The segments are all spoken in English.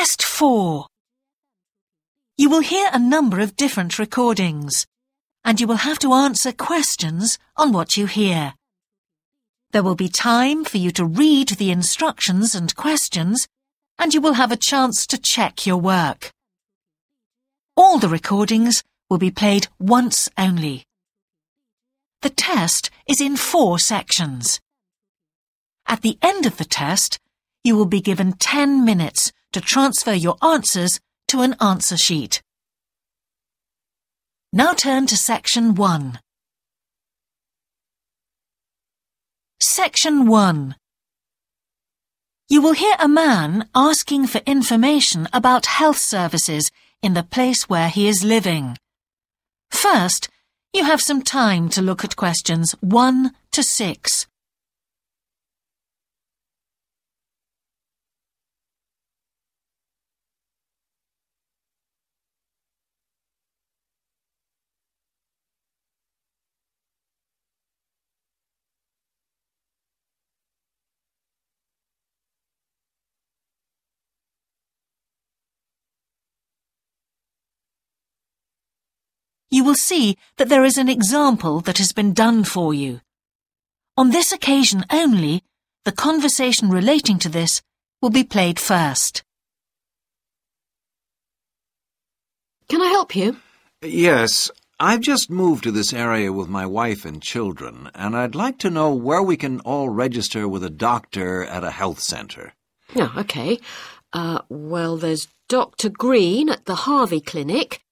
Test 4. You will hear a number of different recordings, and you will have to answer questions on what you hear. There will be time for you to read the instructions and questions, and you will have a chance to check your work. All the recordings will be played once only. The test is in four sections. At the end of the test, you will be given 10 minutes to transfer your answers to an answer sheet. Now turn to section 1. Section 1. You will hear a man asking for information about health services in the place where he is living. First, you have some time to look at questions 1 to 6. You will see that there is an example that has been done for you. On this occasion only, the conversation relating to this will be played first. Can I help you? Yes, I've just moved to this area with my wife and children, and I'd like to know where we can all register with a doctor at a health centre. Oh, OK. Uh, well, there's Dr. Green at the Harvey Clinic.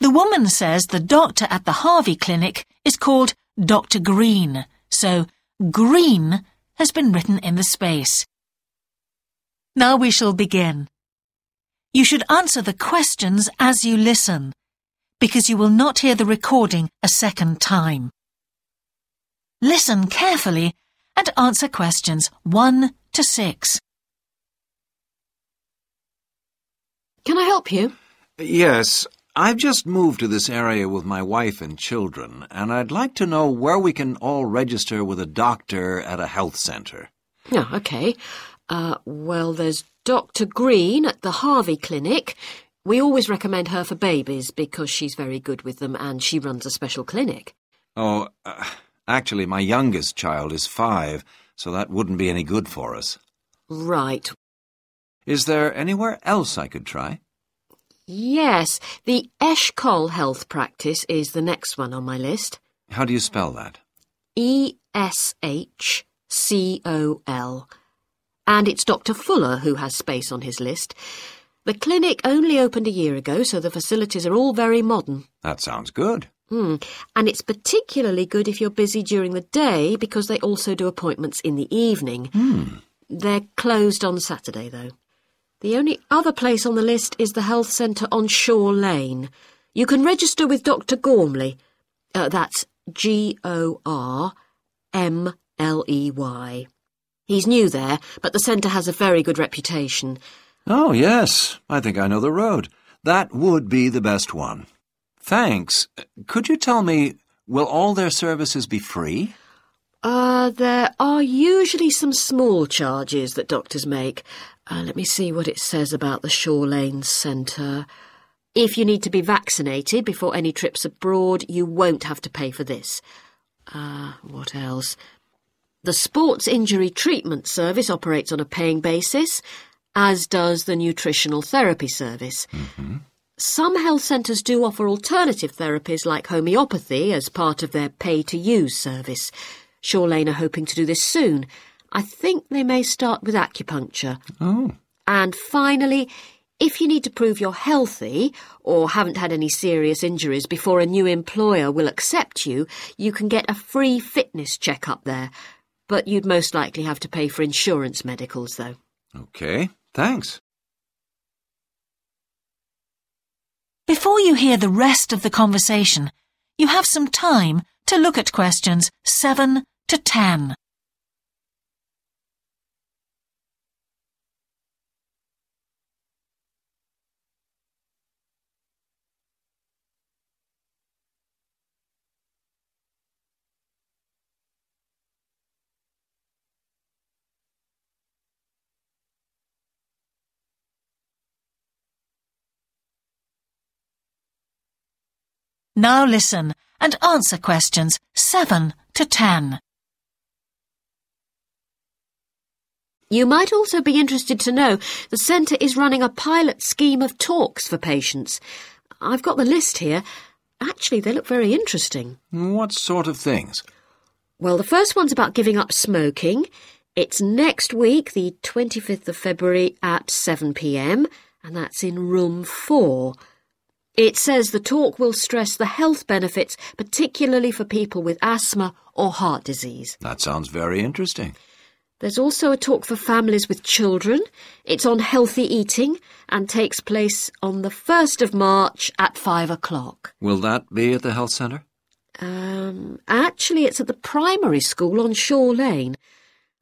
The woman says the doctor at the Harvey Clinic is called Dr. Green, so Green has been written in the space. Now we shall begin. You should answer the questions as you listen, because you will not hear the recording a second time. Listen carefully and answer questions 1 to 6. Can I help you? Yes, I've just moved to this area with my wife and children, and I'd like to know where we can all register with a doctor at a health centre. Oh, OK. Uh, well, there's Dr. Green at the Harvey Clinic. We always recommend her for babies because she's very good with them and she runs a special clinic. Oh, uh, actually, my youngest child is five, so that wouldn't be any good for us. Right. Is there anywhere else I could try? Yes, the Eshcol health practice is the next one on my list. How do you spell that? E S H C O L. And it's Dr. Fuller who has space on his list. The clinic only opened a year ago, so the facilities are all very modern. That sounds good. Hmm. And it's particularly good if you're busy during the day because they also do appointments in the evening. Hmm. They're closed on Saturday, though. The only other place on the list is the health centre on Shore Lane. You can register with Dr. Gormley. Uh, that's G O R M L E Y. He's new there, but the centre has a very good reputation. Oh, yes. I think I know the road. That would be the best one. Thanks. Could you tell me, will all their services be free? Uh, there are usually some small charges that doctors make. Uh, let me see what it says about the Shore Lane Centre. If you need to be vaccinated before any trips abroad, you won't have to pay for this. Uh, what else? The Sports Injury Treatment Service operates on a paying basis, as does the Nutritional Therapy Service. Mm-hmm. Some health centres do offer alternative therapies like homeopathy as part of their pay-to-use service. Shore Lane are hoping to do this soon, I think they may start with acupuncture. Oh. And finally, if you need to prove you're healthy or haven't had any serious injuries before a new employer will accept you, you can get a free fitness checkup there. But you'd most likely have to pay for insurance medicals, though. OK, thanks. Before you hear the rest of the conversation, you have some time to look at questions 7 to tan Now listen and answer questions 7 to 10. You might also be interested to know the centre is running a pilot scheme of talks for patients. I've got the list here. Actually, they look very interesting. What sort of things? Well, the first one's about giving up smoking. It's next week, the 25th of February at 7pm, and that's in room 4. It says the talk will stress the health benefits, particularly for people with asthma or heart disease. That sounds very interesting. There's also a talk for families with children. It's on healthy eating and takes place on the 1st of March at 5 o'clock. Will that be at the health centre? Um, actually, it's at the primary school on Shore Lane.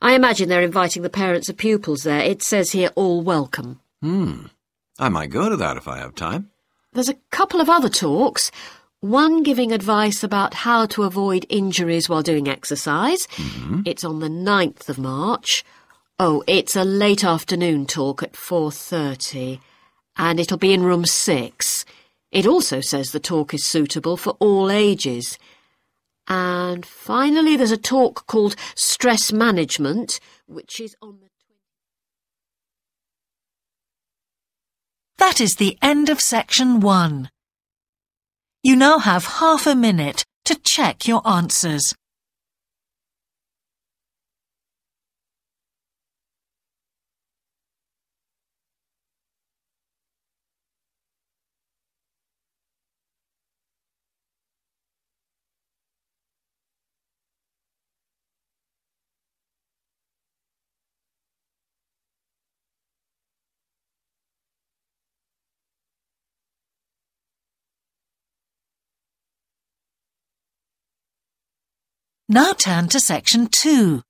I imagine they're inviting the parents of pupils there. It says here, all welcome. Hmm. I might go to that if I have time. There's a couple of other talks. One giving advice about how to avoid injuries while doing exercise. Mm-hmm. It's on the 9th of March. Oh, it's a late afternoon talk at 4.30. And it'll be in room 6. It also says the talk is suitable for all ages. And finally, there's a talk called Stress Management, which is on the... That is the end of section 1. You now have half a minute to check your answers. Now turn to section 2.